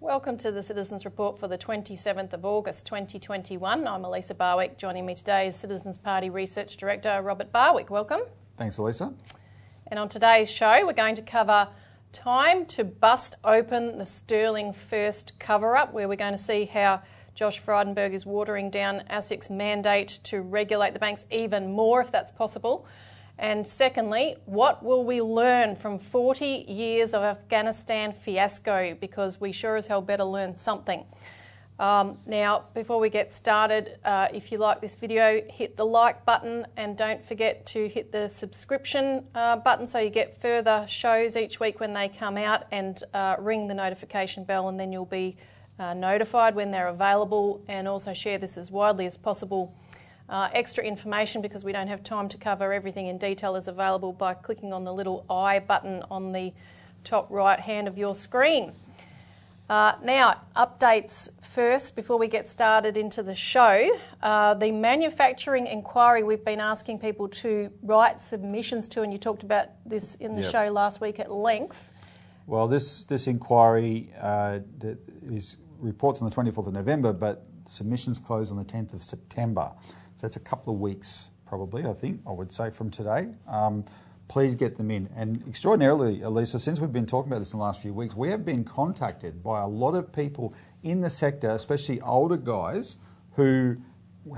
Welcome to the Citizens Report for the 27th of August 2021. I'm Elisa Barwick. Joining me today is Citizens Party Research Director Robert Barwick. Welcome. Thanks, Elisa. And on today's show, we're going to cover time to bust open the Sterling First cover up, where we're going to see how Josh Frydenberg is watering down ASIC's mandate to regulate the banks even more, if that's possible. And secondly, what will we learn from 40 years of Afghanistan fiasco? Because we sure as hell better learn something. Um, now, before we get started, uh, if you like this video, hit the like button and don't forget to hit the subscription uh, button so you get further shows each week when they come out and uh, ring the notification bell and then you'll be uh, notified when they're available and also share this as widely as possible uh, extra information because we don't have time to cover everything in detail is available by clicking on the little I button on the top right hand of your screen. Uh, now, updates first before we get started into the show. Uh, the manufacturing inquiry we've been asking people to write submissions to, and you talked about this in the yep. show last week at length. Well, this, this inquiry uh, is reports on the 24th of November, but submissions close on the 10th of September. So that's a couple of weeks, probably, I think, I would say, from today. Um, please get them in. And extraordinarily, Elisa, since we've been talking about this in the last few weeks, we have been contacted by a lot of people in the sector, especially older guys, who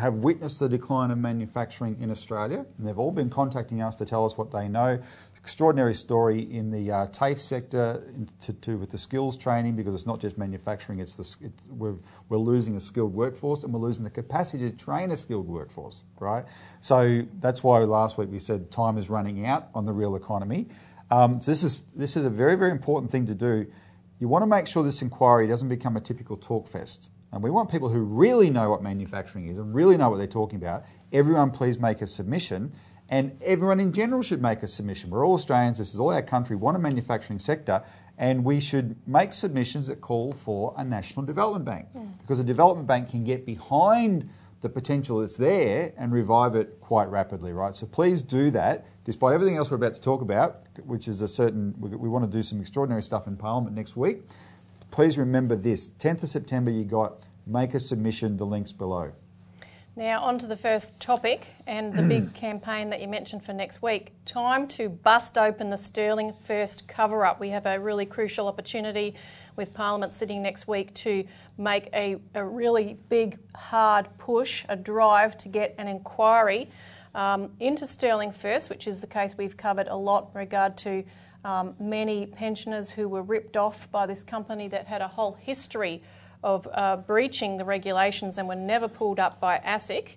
have witnessed the decline of manufacturing in Australia. And they've all been contacting us to tell us what they know extraordinary story in the uh, TAFE sector to, to, with the skills training because it's not just manufacturing, it's, the, it's we're, we're losing a skilled workforce and we're losing the capacity to train a skilled workforce, right? So that's why last week we said time is running out on the real economy. Um, so this is, this is a very, very important thing to do. You want to make sure this inquiry doesn't become a typical talk fest. And we want people who really know what manufacturing is and really know what they're talking about. Everyone, please make a submission. And everyone in general should make a submission. We're all Australians, this is all our country, We want a manufacturing sector, and we should make submissions that call for a national development bank. Mm. Because a development bank can get behind the potential that's there and revive it quite rapidly, right? So please do that, despite everything else we're about to talk about, which is a certain, we, we want to do some extraordinary stuff in Parliament next week. Please remember this 10th of September, you got make a submission, the links below. Now, on to the first topic and the big campaign that you mentioned for next week. Time to bust open the Sterling First cover up. We have a really crucial opportunity with Parliament sitting next week to make a, a really big, hard push, a drive to get an inquiry um, into Sterling First, which is the case we've covered a lot in regard to um, many pensioners who were ripped off by this company that had a whole history of uh, breaching the regulations and were never pulled up by ASIC.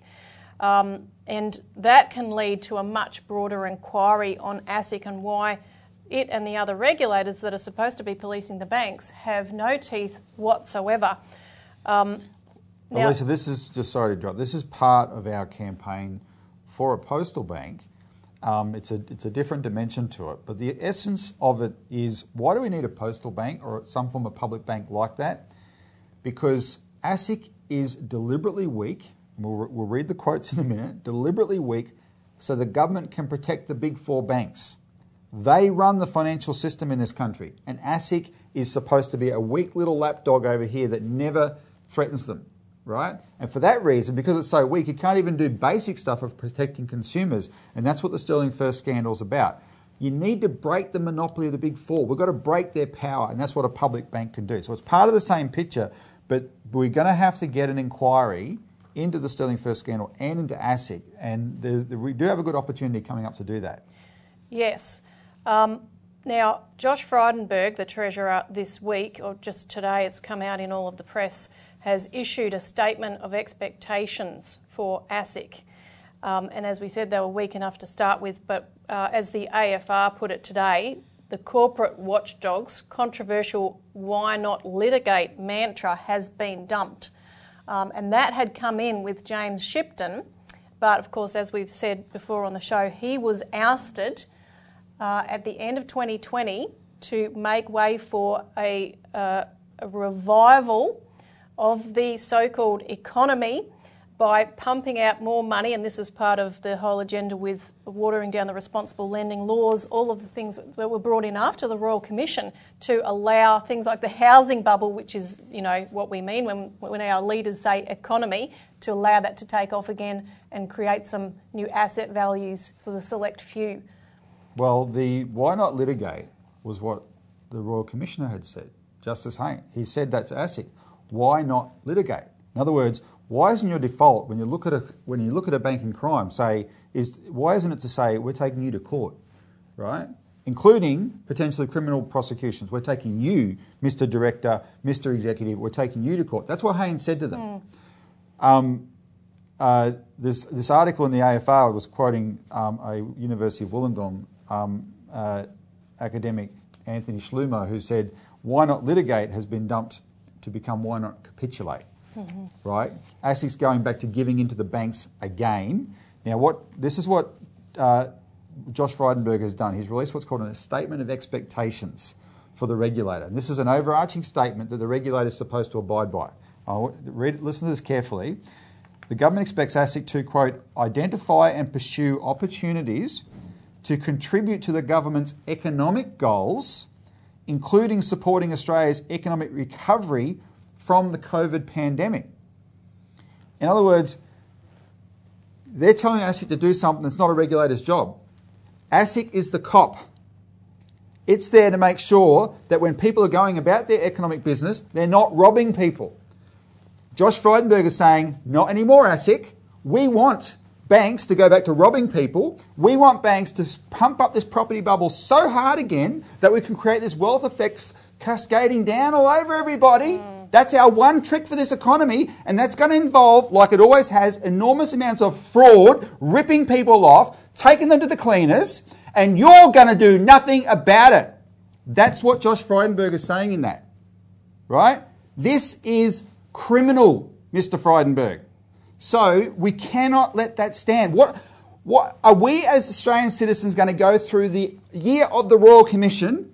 Um, and that can lead to a much broader inquiry on ASIC and why it and the other regulators that are supposed to be policing the banks have no teeth whatsoever. Um, now, Lisa, this is just sorry to drop. This is part of our campaign for a postal bank. Um, it's a it's a different dimension to it, but the essence of it is why do we need a postal bank or some form of public bank like that? Because ASIC is deliberately weak. We'll, we'll read the quotes in a minute. Deliberately weak so the government can protect the big four banks. They run the financial system in this country, and ASIC is supposed to be a weak little lapdog over here that never threatens them, right? And for that reason, because it's so weak, it can't even do basic stuff of protecting consumers, and that's what the Sterling First scandal is about. You need to break the monopoly of the big four. We've got to break their power, and that's what a public bank can do. So it's part of the same picture, but we're going to have to get an inquiry into the Sterling First scandal and into ASIC, and we do have a good opportunity coming up to do that. Yes. Um, now, Josh Frydenberg, the Treasurer, this week, or just today, it's come out in all of the press, has issued a statement of expectations for ASIC. Um, and as we said, they were weak enough to start with, but uh, as the AFR put it today, the corporate watchdog's controversial why not litigate mantra has been dumped. Um, and that had come in with James Shipton. But of course, as we've said before on the show, he was ousted uh, at the end of 2020 to make way for a, uh, a revival of the so called economy by pumping out more money, and this is part of the whole agenda with watering down the responsible lending laws, all of the things that were brought in after the Royal Commission to allow things like the housing bubble, which is you know what we mean when, when our leaders say economy, to allow that to take off again and create some new asset values for the select few. Well, the why not litigate was what the Royal Commissioner had said, Justice Hayne. He said that to ASIC. Why not litigate? In other words, why isn't your default when you look at a when you look at a banking crime say is why isn't it to say we're taking you to court, right? Including potentially criminal prosecutions. We're taking you, Mr. Director, Mr. Executive. We're taking you to court. That's what Haynes said to them. Mm. Um, uh, this this article in the AFR was quoting um, a University of Wollongong um, uh, academic Anthony Schmulow who said, "Why not litigate?" has been dumped to become "Why not capitulate." Mm-hmm. right? ASIC's going back to giving into the banks again. Now, what this is what uh, Josh Frydenberg has done. He's released what's called a statement of expectations for the regulator. And this is an overarching statement that the regulator is supposed to abide by. I'll read, listen to this carefully. The government expects ASIC to, quote, identify and pursue opportunities to contribute to the government's economic goals, including supporting Australia's economic recovery from the COVID pandemic. In other words, they're telling ASIC to do something that's not a regulator's job. ASIC is the cop. It's there to make sure that when people are going about their economic business, they're not robbing people. Josh Frydenberg is saying, not anymore, ASIC. We want banks to go back to robbing people. We want banks to pump up this property bubble so hard again that we can create this wealth effect cascading down all over everybody. Mm. That's our one trick for this economy, and that's going to involve, like it always has, enormous amounts of fraud, ripping people off, taking them to the cleaners, and you're going to do nothing about it. That's what Josh Frydenberg is saying in that. Right? This is criminal, Mr. Frydenberg. So we cannot let that stand. What, what are we as Australian citizens going to go through the year of the Royal Commission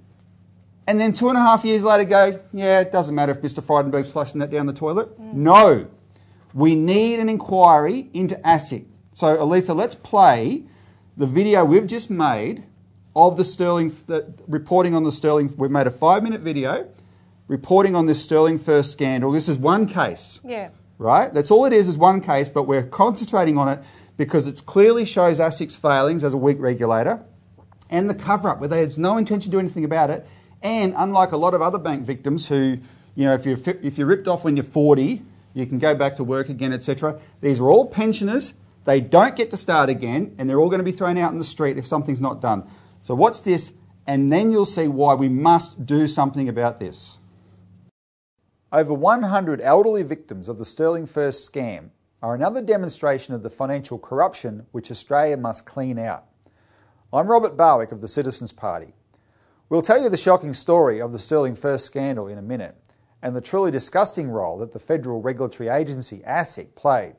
and then two and a half years later go, yeah, it doesn't matter if Mr. Frydenberg's flushing that down the toilet. Mm. No. We need an inquiry into ASIC. So, Elisa, let's play the video we've just made of the Sterling, the, reporting on the Sterling. We've made a five minute video reporting on this Sterling First scandal. This is one case. Yeah. Right? That's all it is, is one case, but we're concentrating on it because it clearly shows ASIC's failings as a weak regulator and the cover up, where they had no intention to do anything about it and unlike a lot of other bank victims who, you know, if you're, if you're ripped off when you're 40, you can go back to work again, etc. These are all pensioners. They don't get to start again, and they're all going to be thrown out in the street if something's not done. So, what's this? And then you'll see why we must do something about this. Over 100 elderly victims of the Sterling First scam are another demonstration of the financial corruption which Australia must clean out. I'm Robert Barwick of the Citizens Party. We'll tell you the shocking story of the Sterling First scandal in a minute and the truly disgusting role that the Federal Regulatory Agency, ASIC, played.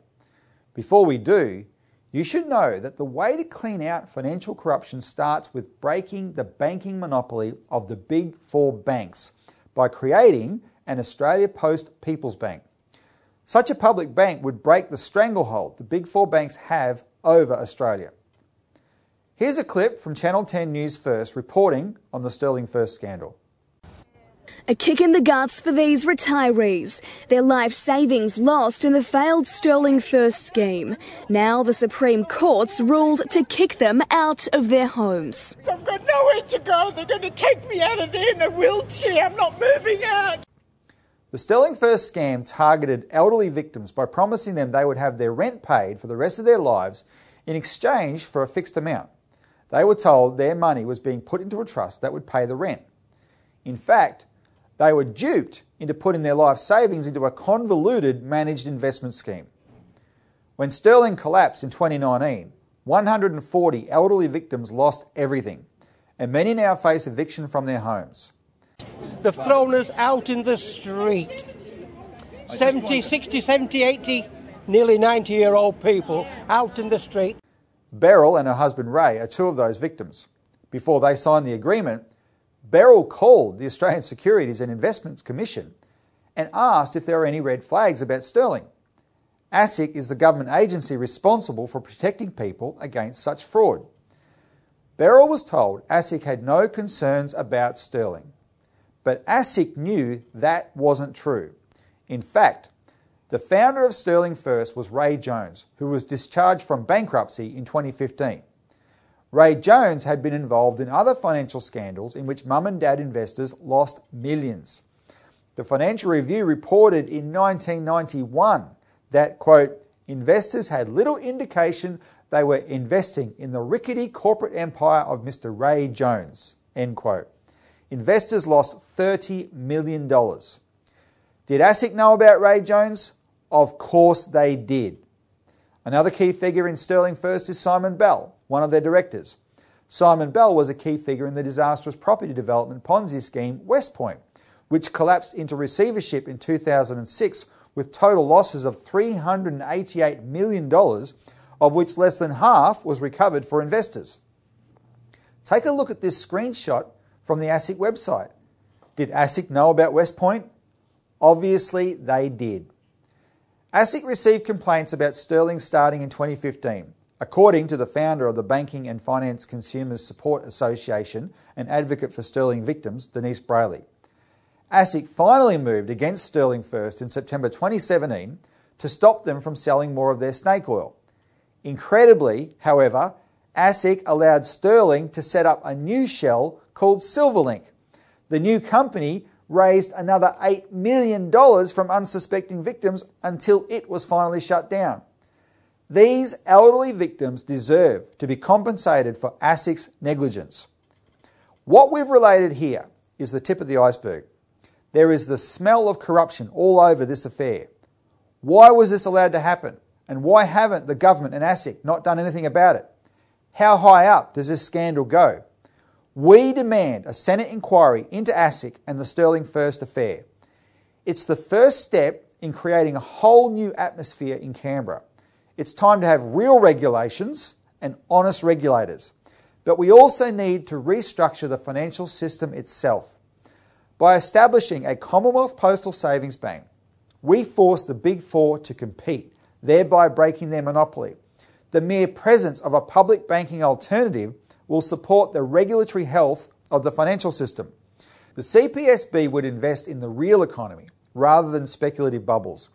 Before we do, you should know that the way to clean out financial corruption starts with breaking the banking monopoly of the big four banks by creating an Australia Post People's Bank. Such a public bank would break the stranglehold the big four banks have over Australia. Here's a clip from Channel 10 News First reporting on the Sterling First scandal. A kick in the guts for these retirees. Their life savings lost in the failed Sterling First scheme. Now the Supreme Court's ruled to kick them out of their homes. I've got nowhere to go. They're going to take me out of there in a wheelchair. I'm not moving out. The Sterling First scam targeted elderly victims by promising them they would have their rent paid for the rest of their lives in exchange for a fixed amount. They were told their money was being put into a trust that would pay the rent. In fact, they were duped into putting their life savings into a convoluted managed investment scheme. When Sterling collapsed in 2019, 140 elderly victims lost everything, and many now face eviction from their homes. They've thrown us out in the street. 70, 60, 70, 80, nearly 90 year old people out in the street. Beryl and her husband Ray are two of those victims. Before they signed the agreement, Beryl called the Australian Securities and Investments Commission and asked if there were any red flags about Sterling. ASIC is the government agency responsible for protecting people against such fraud. Beryl was told ASIC had no concerns about Sterling, but ASIC knew that wasn't true. In fact, the founder of Sterling First was Ray Jones, who was discharged from bankruptcy in 2015. Ray Jones had been involved in other financial scandals in which mum and dad investors lost millions. The Financial Review reported in 1991 that, quote, investors had little indication they were investing in the rickety corporate empire of Mr. Ray Jones, end quote. Investors lost $30 million. Did ASIC know about Ray Jones? Of course they did. Another key figure in Sterling First is Simon Bell, one of their directors. Simon Bell was a key figure in the disastrous property development Ponzi scheme Westpoint, which collapsed into receivership in 2006 with total losses of $388 million, of which less than half was recovered for investors. Take a look at this screenshot from the ASIC website. Did ASIC know about Westpoint? Obviously, they did. ASIC received complaints about Sterling starting in 2015, according to the founder of the Banking and Finance Consumers Support Association and advocate for Sterling victims, Denise Brailey. ASIC finally moved against Sterling First in September 2017 to stop them from selling more of their snake oil. Incredibly, however, ASIC allowed Sterling to set up a new shell called Silverlink. The new company raised another $8 million from unsuspecting victims until it was finally shut down. These elderly victims deserve to be compensated for ASIC's negligence. What we've related here is the tip of the iceberg. There is the smell of corruption all over this affair. Why was this allowed to happen? And why haven't the government and ASIC not done anything about it? How high up does this scandal go? We demand a Senate inquiry into ASIC and the Sterling First affair. It's the first step in creating a whole new atmosphere in Canberra. It's time to have real regulations and honest regulators. But we also need to restructure the financial system itself. By establishing a Commonwealth Postal Savings Bank, we force the Big Four to compete, thereby breaking their monopoly. The mere presence of a public banking alternative will support the regulatory health of the financial system. The CPSB would invest in the real economy rather than speculative bubbles.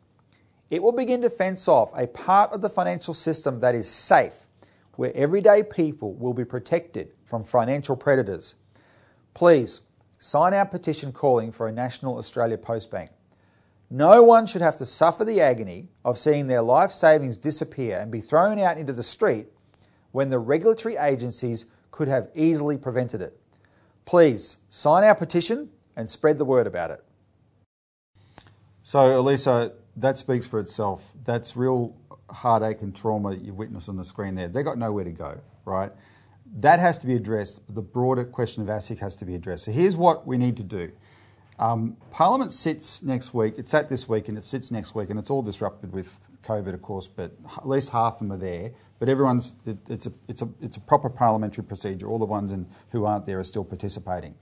It will begin to fence off a part of the financial system that is safe, where everyday people will be protected from financial predators. Please sign our petition calling for a National Australia Post Bank. No one should have to suffer the agony of seeing their life savings disappear and be thrown out into the street when the regulatory agencies could have easily prevented it. Please sign our petition and spread the word about it. So, Elisa, that speaks for itself. That's real heartache and trauma you've witnessed on the screen there. They've got nowhere to go, right? That has to be addressed. The broader question of ASIC has to be addressed. So, here's what we need to do. Um, Parliament sits next week. It's at this week and it sits next week, and it's all disrupted with COVID, of course, but at least half of them are there. But everyone's, it, it's, a, it's, a, it's a proper parliamentary procedure. All the ones who aren't there are still participating.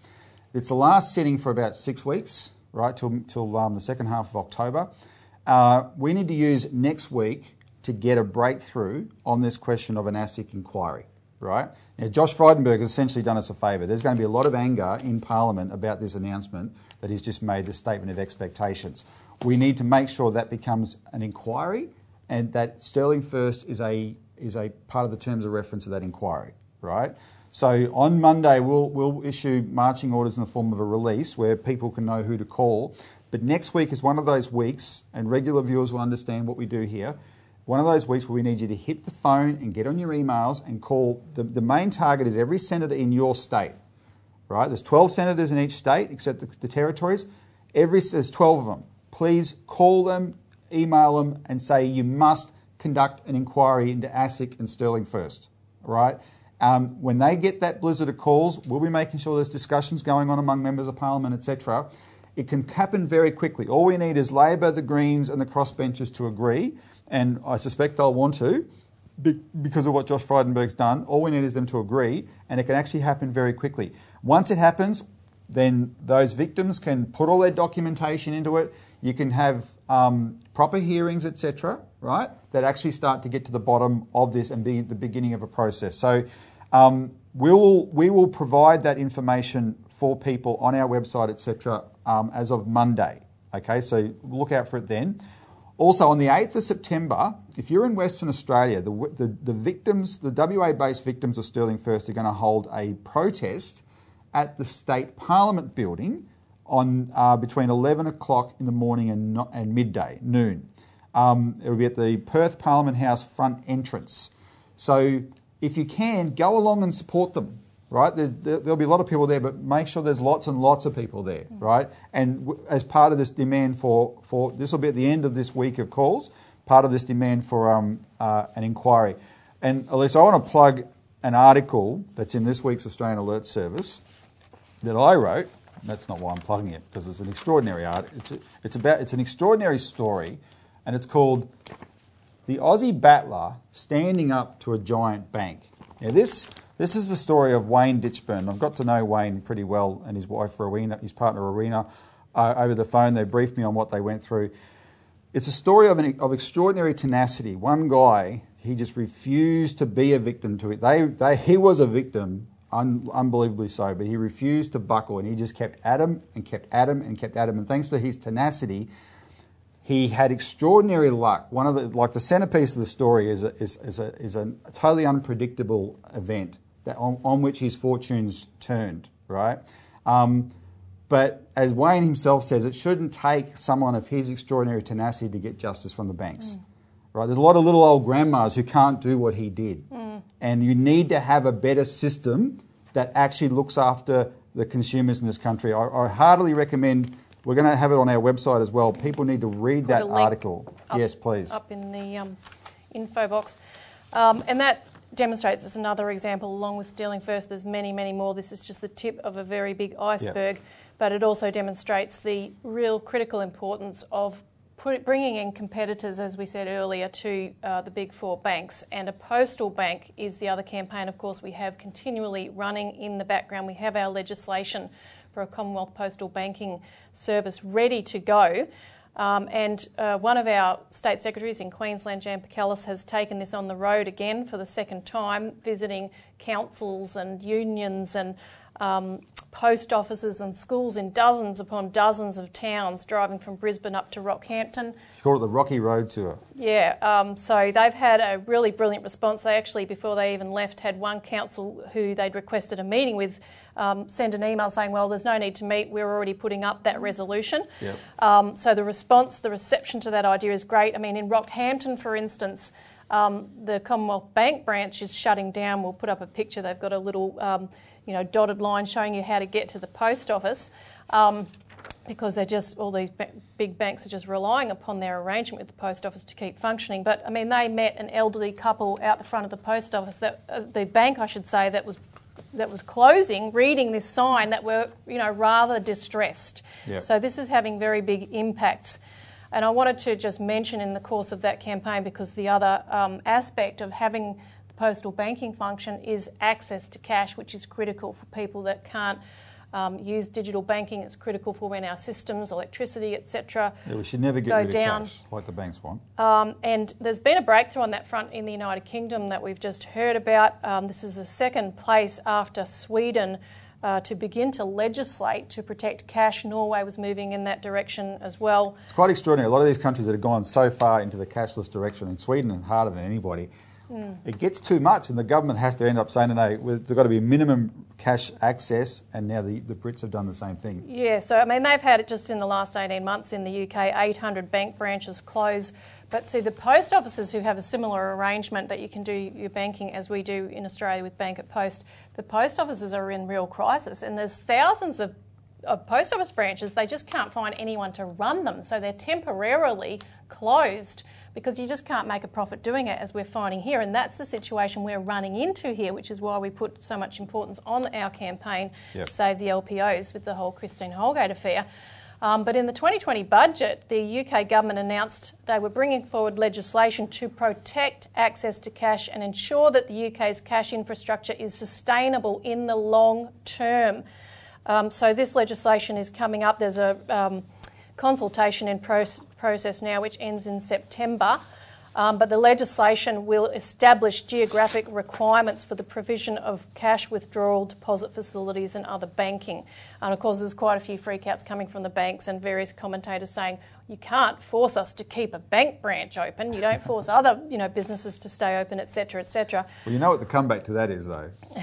It's the last sitting for about six weeks, right, till, till um, the second half of October. Uh, we need to use next week to get a breakthrough on this question of an ASIC inquiry, right? Now, Josh Frydenberg has essentially done us a favour. There's going to be a lot of anger in Parliament about this announcement that he's just made this statement of expectations. We need to make sure that becomes an inquiry and that Sterling First is a is a part of the terms of reference of that inquiry, right? So on Monday, we'll, we'll issue marching orders in the form of a release where people can know who to call. But next week is one of those weeks, and regular viewers will understand what we do here. One of those weeks where we need you to hit the phone and get on your emails and call. The, the main target is every senator in your state, right? There's 12 senators in each state except the, the territories. Every, there's 12 of them. Please call them, email them, and say you must conduct an inquiry into ASIC and Sterling first, right? Um, when they get that blizzard of calls, we'll be making sure there's discussions going on among members of parliament, etc. It can happen very quickly. All we need is Labor, the Greens, and the crossbenchers to agree, and I suspect they'll want to because of what Josh Frydenberg's done. All we need is them to agree, and it can actually happen very quickly. Once it happens, then those victims can put all their documentation into it. You can have um, proper hearings, etc. Right, that actually start to get to the bottom of this and be the beginning of a process. So um, we will we will provide that information for people on our website, etc. Um, as of Monday. Okay, so look out for it then. Also, on the 8th of September, if you're in Western Australia, the, the, the victims, the WA based victims of Sterling First are going to hold a protest at the State Parliament building on uh, between 11 o'clock in the morning and, and midday, noon. Um, it'll be at the Perth Parliament House front entrance. So if you can, go along and support them right? There's, there'll be a lot of people there, but make sure there's lots and lots of people there, right? And w- as part of this demand for, for this will be at the end of this week of calls, part of this demand for um, uh, an inquiry. And Elise, I want to plug an article that's in this week's Australian Alert Service that I wrote. That's not why I'm plugging it because it's an extraordinary art. It's, a, it's about it's an extraordinary story, and it's called "The Aussie Battler Standing Up to a Giant Bank." Now this this is the story of Wayne Ditchburn. I've got to know Wayne pretty well and his wife Rowena, his partner Rowena, uh, over the phone. They briefed me on what they went through. It's a story of, an, of extraordinary tenacity. One guy, he just refused to be a victim to it. They, they, he was a victim, un, unbelievably so, but he refused to buckle and he just kept at him and kept at him and kept at him. And thanks to his tenacity, he had extraordinary luck. One of the, like the centerpiece of the story is a, is, is a, is a totally unpredictable event that on, on which his fortunes turned, right? Um, but as Wayne himself says, it shouldn't take someone of his extraordinary tenacity to get justice from the banks. Mm. Right? There's a lot of little old grandmas who can't do what he did. Mm. And you need to have a better system that actually looks after the consumers in this country. I, I heartily recommend, we're going to have it on our website as well. People need to read Put that article. Up, yes, please. Up in the um, info box. Um, and that demonstrates as another example, along with Sterling First, there's many, many more. This is just the tip of a very big iceberg, yep. but it also demonstrates the real critical importance of put, bringing in competitors, as we said earlier, to uh, the big four banks. And a postal bank is the other campaign, of course, we have continually running in the background. We have our legislation for a Commonwealth Postal Banking Service ready to go. Um, and uh, one of our state secretaries in Queensland, Jan Pukallus, has taken this on the road again for the second time, visiting councils and unions and um, post offices and schools in dozens upon dozens of towns, driving from Brisbane up to Rockhampton. It's called the Rocky Road Tour. Yeah, um, so they've had a really brilliant response. They actually, before they even left, had one council who they'd requested a meeting with um, send an email saying, well, there's no need to meet, we're already putting up that resolution. Yep. Um, so the response, the reception to that idea is great. I mean, in Rockhampton, for instance, um, the Commonwealth Bank branch is shutting down. We'll put up a picture. They've got a little, um, you know, dotted line showing you how to get to the post office um, because they're just all these big banks are just relying upon their arrangement with the post office to keep functioning. But I mean, they met an elderly couple out the front of the post office, that uh, the bank, I should say, that was that was closing reading this sign that were you know rather distressed. Yep. So this is having very big impacts. And I wanted to just mention in the course of that campaign because the other um, aspect of having postal banking function is access to cash, which is critical for people that can't um, use digital banking. It's critical for when our systems, electricity, etc. Yeah, we should never get go down. cash like the banks want. Um, and there's been a breakthrough on that front in the United Kingdom that we've just heard about. Um, this is the second place after Sweden. Uh, to begin to legislate to protect cash. Norway was moving in that direction as well. It's quite extraordinary. A lot of these countries that have gone so far into the cashless direction, and Sweden is harder than anybody, Mm. It gets too much, and the government has to end up saying, no, there's got to be minimum cash access, and now the, the Brits have done the same thing. Yeah, so I mean, they've had it just in the last 18 months in the UK, 800 bank branches close. But see, the post offices who have a similar arrangement that you can do your banking as we do in Australia with Bank at Post, the post offices are in real crisis, and there's thousands of, of post office branches, they just can't find anyone to run them, so they're temporarily closed because you just can't make a profit doing it, as we're finding here. And that's the situation we're running into here, which is why we put so much importance on our campaign yep. to save the LPOs with the whole Christine Holgate affair. Um, but in the 2020 budget, the UK government announced they were bringing forward legislation to protect access to cash and ensure that the UK's cash infrastructure is sustainable in the long term. Um, so this legislation is coming up. There's a um, consultation in proce- process now, which ends in September. Um, but the legislation will establish geographic requirements for the provision of cash withdrawal deposit facilities and other banking. And of course, there's quite a few freakouts coming from the banks and various commentators saying you can't force us to keep a bank branch open. You don't force other, you know, businesses to stay open, etc., etc. Well, you know what the comeback to that is, though.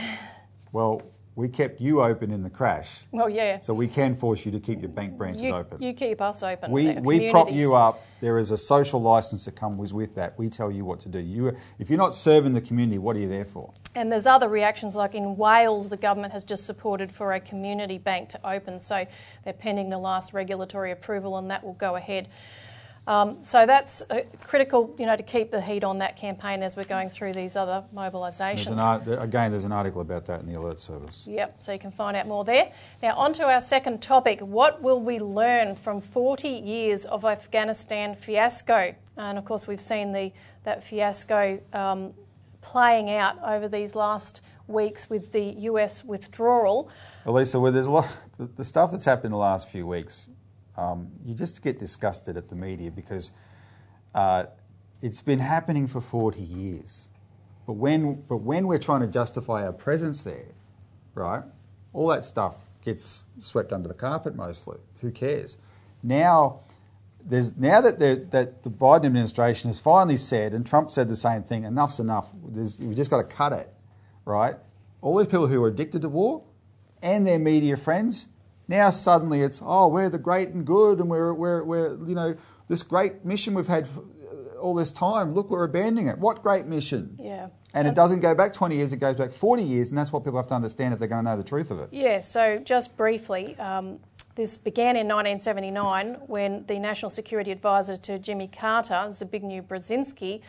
Well, we kept you open in the crash, Well, yeah. so we can force you to keep your bank branches You, open. you keep us open. we, we prop you up. There is a social license that comes with that. We tell you what to do. You, if you're not serving the community, what are you there for? And there's other reactions, like in Wales, the government has just supported for a community bank to open, so they're pending the last regulatory approval, and that will go ahead. Um, so that's uh, critical, you know, to keep the heat on that campaign as we're going through these other There's mobilisations. an art, again, there's an article about that in the alert service. Yep, so you can find out more there. Now, on to our second topic. What will we learn from 40 years of Afghanistan fiasco? And of course, we've seen the, that fiasco um, playing out over these last weeks with the US withdrawal. Elisa, well, there's a lot. The, the stuff that's happened in the last few weeks, um, you just get disgusted at the media because uh, it's been happening for 40 years. But when, but when we're trying to justify our presence there, right, all that stuff gets swept under the carpet mostly. Who cares? Now, there's, now that, the- that the Biden administration has finally said, and Trump said the same thing, enough's enough, There's, we've just got to cut it, right? All these people who are addicted to war and their media friends, now suddenly it's, oh, we're the great and good, and we're, we're, we're you know, this great mission we've had all this time, look, we're abandoning it. What great mission? Yeah. And it doesn't go back 20 years, it goes back 40 years, and that's what people have to understand if they're going to know the truth of it. Yeah, so just briefly, um, this began in 1979 when the National Security Advisor to Jimmy Carter, Zbigniew Brzezinski,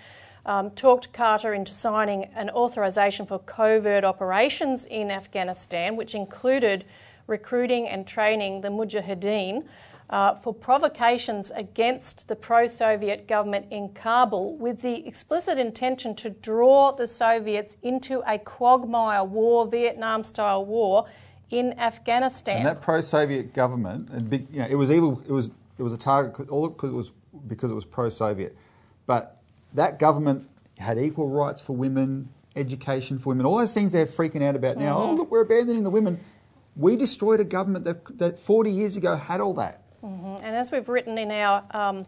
um, talked Carter into signing an authorization for covert operations in Afghanistan, which included recruiting and training the Mujahideen uh, for provocations against the pro Soviet government in Kabul with the explicit intention to draw the Soviets into a quagmire war, Vietnam style war in Afghanistan. And that pro-Soviet government, and big, you know, it was evil. It was it was a target all because it was because it was pro-Soviet. But that government had equal rights for women, education for women, all those things they're freaking out about now. Oh, look, we're abandoning the women. We destroyed a government that, that 40 years ago had all that. And as we've written in our um,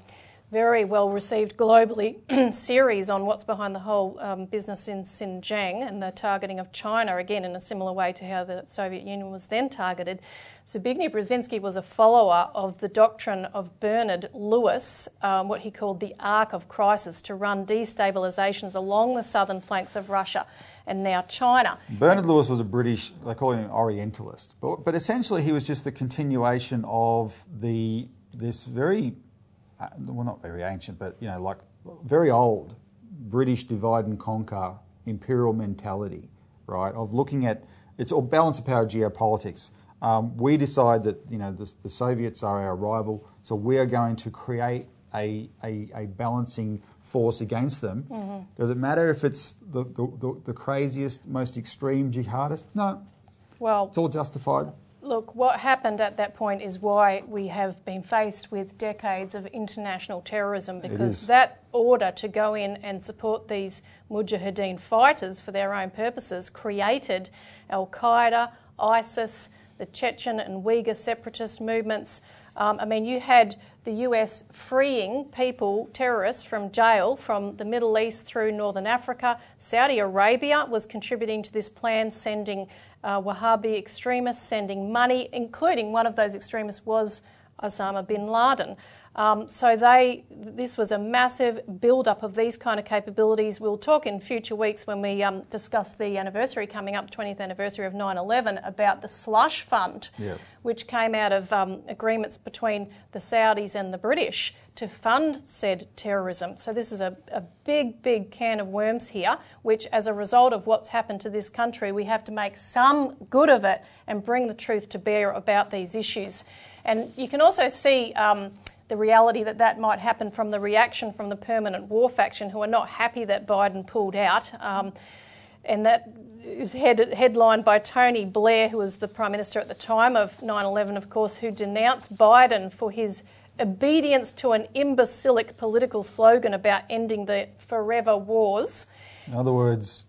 very well received globally series on what's behind the whole um, business in Xinjiang and the targeting of China, again in a similar way to how the Soviet Union was then targeted, Zbigniew Brzezinski was a follower of the doctrine of Bernard Lewis, um, what he called the arc of crisis, to run destabilisations along the southern flanks of Russia and now China. Bernard Lewis was a British, they call him an Orientalist, but, but essentially he was just the continuation of the this very, uh, well, not very ancient, but you know, like very old British divide and conquer imperial mentality, right? Of looking at it's all balance of power geopolitics. Um, we decide that you know the, the Soviets are our rival, so we are going to create a, a, a balancing force against them. Does it matter if it's the, the, the, the craziest, most extreme jihadist? No, Well, it's all justified. Look, what happened at that point is why we have been faced with decades of international terrorism because that order to go in and support these Mujahideen fighters for their own purposes created Al Qaeda, ISIS, the Chechen and Uyghur separatist movements. Um, I mean, you had the US freeing people, terrorists, from jail from the Middle East through Northern Africa. Saudi Arabia was contributing to this plan, sending uh, Wahhabi extremists, sending money, including one of those extremists was Osama bin Laden. Um, so they, this was a massive build-up of these kind of capabilities. We'll talk in future weeks when we um, discuss the anniversary coming up, 20th anniversary of 9/11, about the slush fund, Yeah. which came out of um, agreements between the Saudis and the British to fund said terrorism. So this is a, a big, big can of worms here, which, as a result of what's happened to this country, we have to make some good of it and bring the truth to bear about these issues. And you can also see. Um, the reality that that might happen from the reaction from the permanent war faction who are not happy that Biden pulled out. Um, and that is head, headlined by Tony Blair, who was the Prime Minister at the time of 9 11, of course, who denounced Biden for his obedience to an imbecilic political slogan about ending the forever wars. In other words,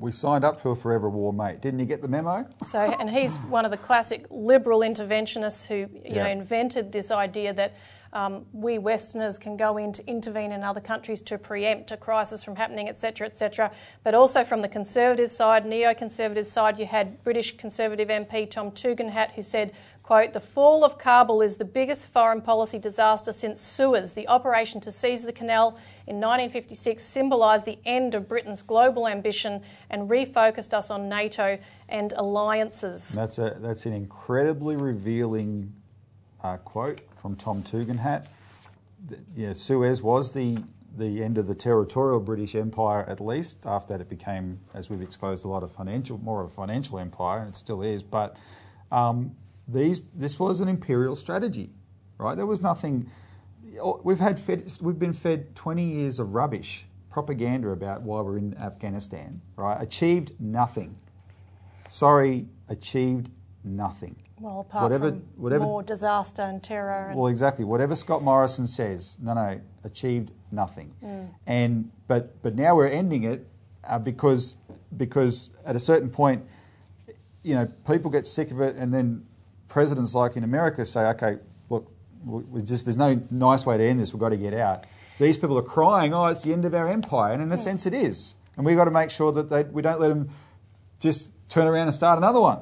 we signed up to a forever war, mate. Didn't you get the memo? So, and he's one of the classic liberal interventionists who, you Yeah. know, invented this idea that um, we Westerners can go in to intervene in other countries to preempt a crisis from happening, etc., etc. But also from the Conservative side, neoconservative side, you had British Conservative MP Tom Tugendhat who said, quote, the fall of Kabul is the biggest foreign policy disaster since Suez. The operation to seize the canal in 1956 symbolised the end of Britain's global ambition and refocused us on NATO and alliances. That's a that's an incredibly revealing uh, quote from Tom Tugendhat. Yeah, Suez was the the end of the territorial British Empire, at least. After that, it became, as we've exposed, a lot of financial, more of a financial empire, and it still is. But um, these this was an imperial strategy, right? There was nothing. We've had fed, we've been fed 20 years of rubbish propaganda about why we're in Afghanistan, right? Achieved nothing. Sorry, achieved nothing. Well, apart Whatever- from whatever- more disaster and terror. And, Well, exactly. Whatever Scott Morrison says, no, no, achieved nothing. And but but now we're ending it uh, because because at a certain point, you know, people get sick of it, and then presidents like in America say, okay, look, we just there's no nice way to end this. We've got to get out. These people are crying, oh, it's the end of our empire, and in a sense, it is. And we've got to make sure that they, we don't let them just turn around and start another one.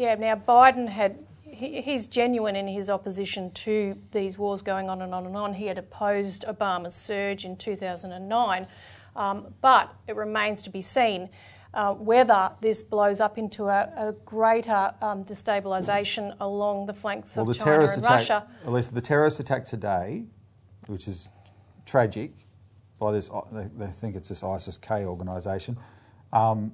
Yeah, now Biden had. He, he's genuine in his opposition to these wars going on and on and on. He had opposed Obama's surge in 2009, um, but it remains to be seen uh, whether this blows up into a, a greater um, destabilisation along the flanks Well, of the China and attack, Russia. at least the terrorist attack today, which is tragic, by this, they, they think it's this ISIS-K organisation. Um,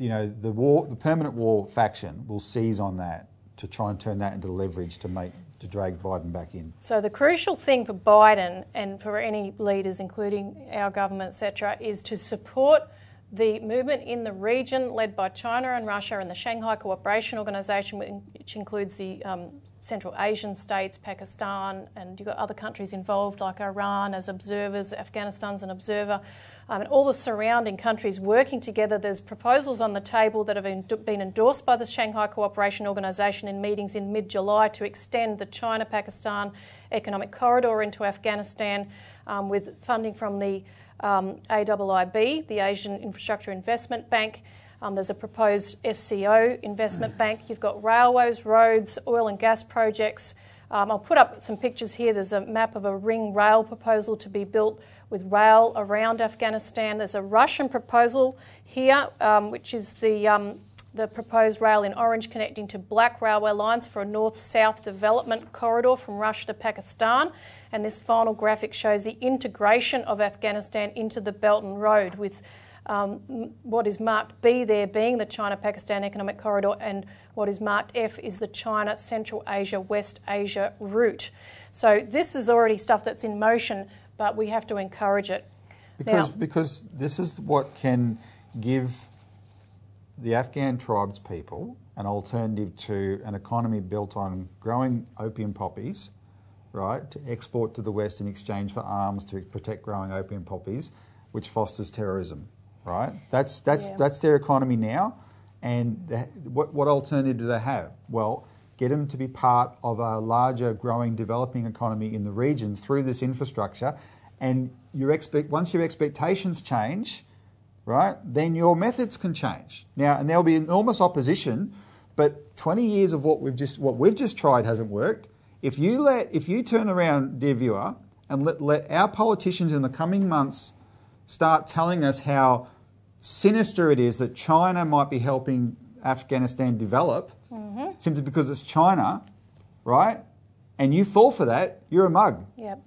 you know, the war, the permanent war faction will seize on that to try and turn that into leverage to make to drag Biden back in. So the crucial thing for Biden and for any leaders, including our government, etc., is to support the movement in the region led by China and Russia and the Shanghai Cooperation Organisation, which includes the um, Central Asian states, Pakistan, and you've got other countries involved like Iran as observers, Afghanistan's an observer, um, and all the surrounding countries working together. There's proposals on the table that have been endorsed by the Shanghai Cooperation Organisation in meetings in mid July to extend the China Pakistan economic corridor into Afghanistan um, with funding from the um, AIIB, the Asian Infrastructure Investment Bank. Um, there's a proposed SCO investment bank. You've got railways, roads, oil and gas projects. Um, I'll put up some pictures here. There's a map of a ring rail proposal to be built with rail around Afghanistan. There's a Russian proposal here, um, which is the um, the proposed rail in Orange connecting to black railway lines for a north-south development corridor from Russia to Pakistan. And this final graphic shows the integration of Afghanistan into the Belt and Road with um, what is marked B there being the China Pakistan Economic Corridor, and what is marked F is the China Central Asia West Asia route. So, this is already stuff that's in motion, but we have to encourage it. Because, Now- because this is what can give the Afghan tribes people an alternative to an economy built on growing opium poppies, right, to export to the West in exchange for arms to protect growing opium poppies, which fosters terrorism, right? That's, that's, Yeah. that's their economy now. And what, what alternative do they have? Well, get them to be part of a larger, growing, developing economy in the region through this infrastructure. And your expect, once your expectations change, right, then your methods can change. Now, and there'll be enormous opposition, but 20 years of what we've just what we've just tried hasn't worked. If you let if you turn around, dear viewer, and let, let our politicians in the coming months start telling us how sinister it is that China might be helping Afghanistan develop mm-hmm. Simply because it's China, right? And you fall for that, you're a mug. Yep.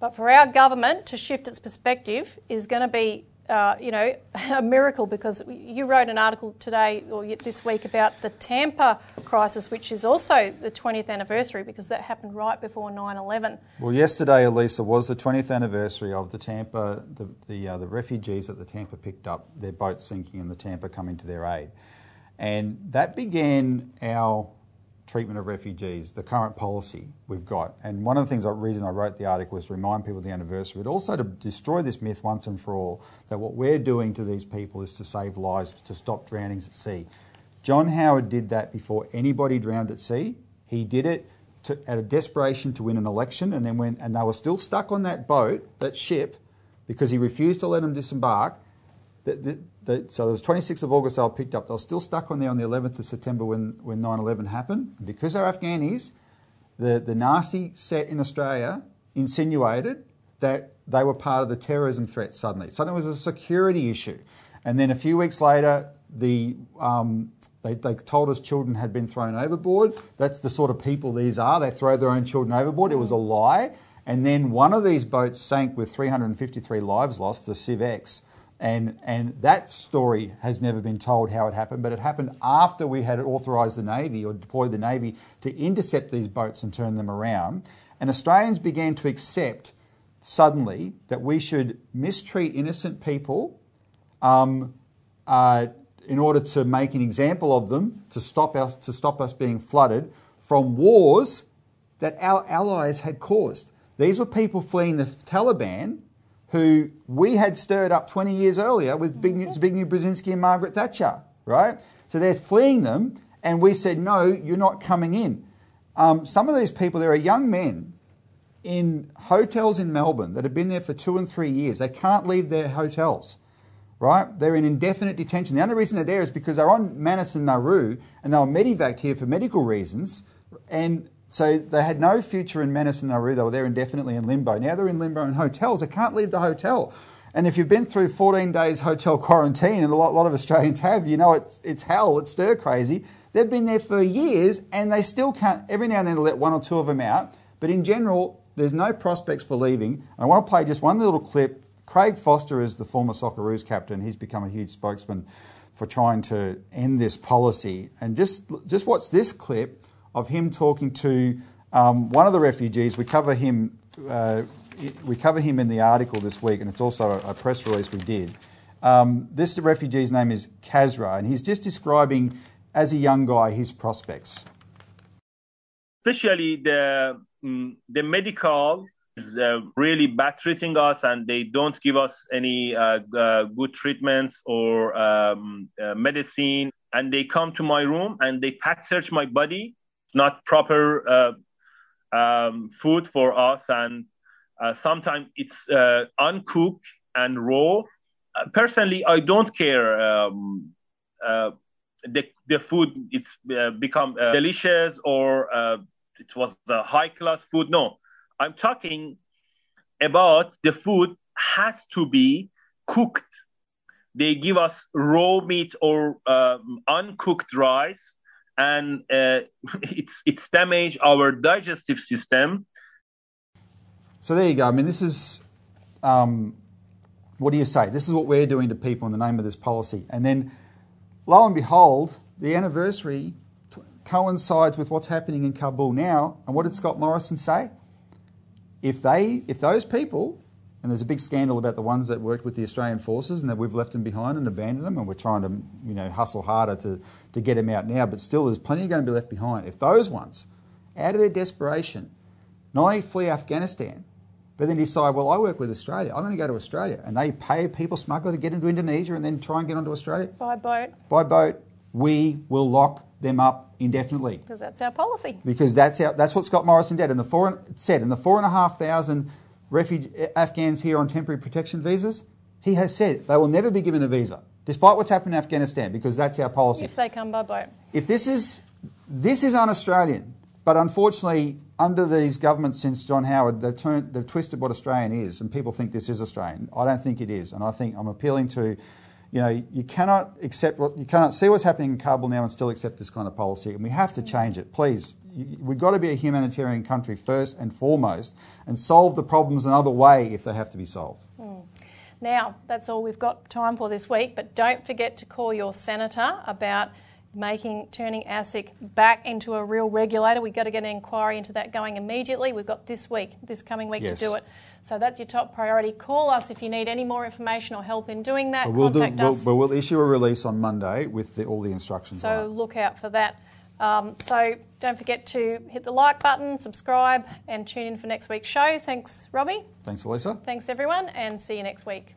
But for our government to shift its perspective is going to be, uh, you know, a miracle because you wrote an article today or this week about the Tampa crisis, which is also the 20th anniversary because that happened right before 9 11. Well, yesterday, Elisa, was the 20th anniversary of the Tampa, the, the, uh, the refugees that the Tampa picked up, their boat sinking and the Tampa coming to their aid. And that began our treatment of refugees, the current policy we've got. And one of the things, the reason I wrote the article was to remind people of the anniversary, but also to destroy this myth once and for all that what we're doing to these people is to save lives, to stop drownings at sea. John Howard did that before anybody drowned at sea. He did it to, out of desperation to win an election, and then when and they were still stuck on that boat, that ship, because he refused to let them disembark. The, the, so it was 26th of August they were picked up. They were still stuck on there on the 11th of September when, when 9-11 happened. Because they're Afghanis, the, the nasty set in Australia insinuated that they were part of the terrorism threat suddenly. Suddenly it was a security issue. And then a few weeks later, the, um, they, they told us children had been thrown overboard. That's the sort of people these are. They throw their own children overboard. It was a lie. And then one of these boats sank with 353 lives lost, the SIEV X. And, and that story has never been told how it happened, but it happened after we had authorised the Navy or deployed the Navy to intercept these boats and turn them around. And Australians began to accept suddenly that we should mistreat innocent people um, uh, in order to make an example of them to stop us to stop us being flooded from wars that our allies had caused. These were people fleeing the Taliban who we had stirred up 20 years earlier with Zbigniew Brzezinski and Margaret Thatcher, right? So they're fleeing them, and we said, no, you're not coming in. Um, some of these people, there are young men in hotels in Melbourne that have been there for two and three years. They can't leave their hotels, right? They're in indefinite detention. The only reason they're there is because they're on Manus and Nauru and they were medevaced here for medical reasons. And so they had no future in Manus and Nauru. They were there indefinitely in limbo. Now they're in limbo in hotels. They can't leave the hotel. And if you've been through 14 days hotel quarantine, and a lot, lot of Australians have, you know it's, it's hell, it's stir crazy. They've been there for years and they still can't, every now and then, they'll let one or two of them out. But in general, there's no prospects for leaving. I want to play just one little clip. Craig Foster is the former Socceroos captain. He's become a huge spokesman for trying to end this policy. And just, just watch this clip of him talking to um, one of the refugees. We cover him. Uh, we cover him in the article this week, and it's also a, a press release we did. Um, this refugee's name is Kazra, and he's just describing, as a young guy, his prospects. Especially the mm, the medical is uh, really bad treating us, and they don't give us any uh, uh, good treatments or um, uh, medicine. And they come to my room and they pat search my body not proper uh, um, food for us, and uh, sometimes it's uh, uncooked and raw. Uh, personally, I don't care. Um, uh, the the food it's become delicious or it was a high class food. No, I'm talking about the food has to be cooked. They give us raw meat or um, uncooked rice and uh, it's it's damaged our digestive system. So there you go. I mean, this is um, what do you say? This is what we're doing to people in the name of this policy, and then lo and behold, the anniversary t- coincides with what's happening in Kabul now. And what did Scott Morrison say? If they, if those people and there's a big scandal about the ones that worked with the Australian forces and that we've left them behind and abandoned them, and we're trying to, you know, hustle harder to, to get them out now. But still, there's plenty going to be left behind. If those ones, out of their desperation, not only flee Afghanistan, but then decide, well, I work with Australia, I'm going to go to Australia, and they pay a people smuggler to get into Indonesia and then try and get onto Australia. By boat. By boat, we will lock them up indefinitely. Because that's our policy. Because that's our, that's what Scott Morrison did. And the four said, and the four and a half thousand refugee, uh, Afghans here on temporary protection visas, he has said they will never be given a visa, despite what's happened in Afghanistan, because that's our policy. If they come by boat. If this is this is un-Australian, but unfortunately, under these governments since John Howard, they've turned, they've twisted what Australian is, and people think this is Australian. I don't think it is, and I think I'm appealing to you know, you cannot accept what you cannot see what's happening in Kabul now and still accept this kind of policy, and we have to change it. Please, we've got to be a humanitarian country first and foremost, and solve the problems another way if they have to be solved. Mm. Now, that's all we've got time for this week, but don't forget to call your senator about making turning ASIC back into a real regulator. We've got to get an inquiry into that going immediately. We've got this week, this coming week yes. to do it. So that's your top priority. Call us if you need any more information or help in doing that. But we'll Contact do, us. We'll, but we'll issue a release on Monday with the, all the instructions. So look out for that. Um, so don't forget to hit the like button, subscribe, and tune in for next week's show. Thanks, Robbie. Thanks, Elisa. Thanks, everyone, and see you next week.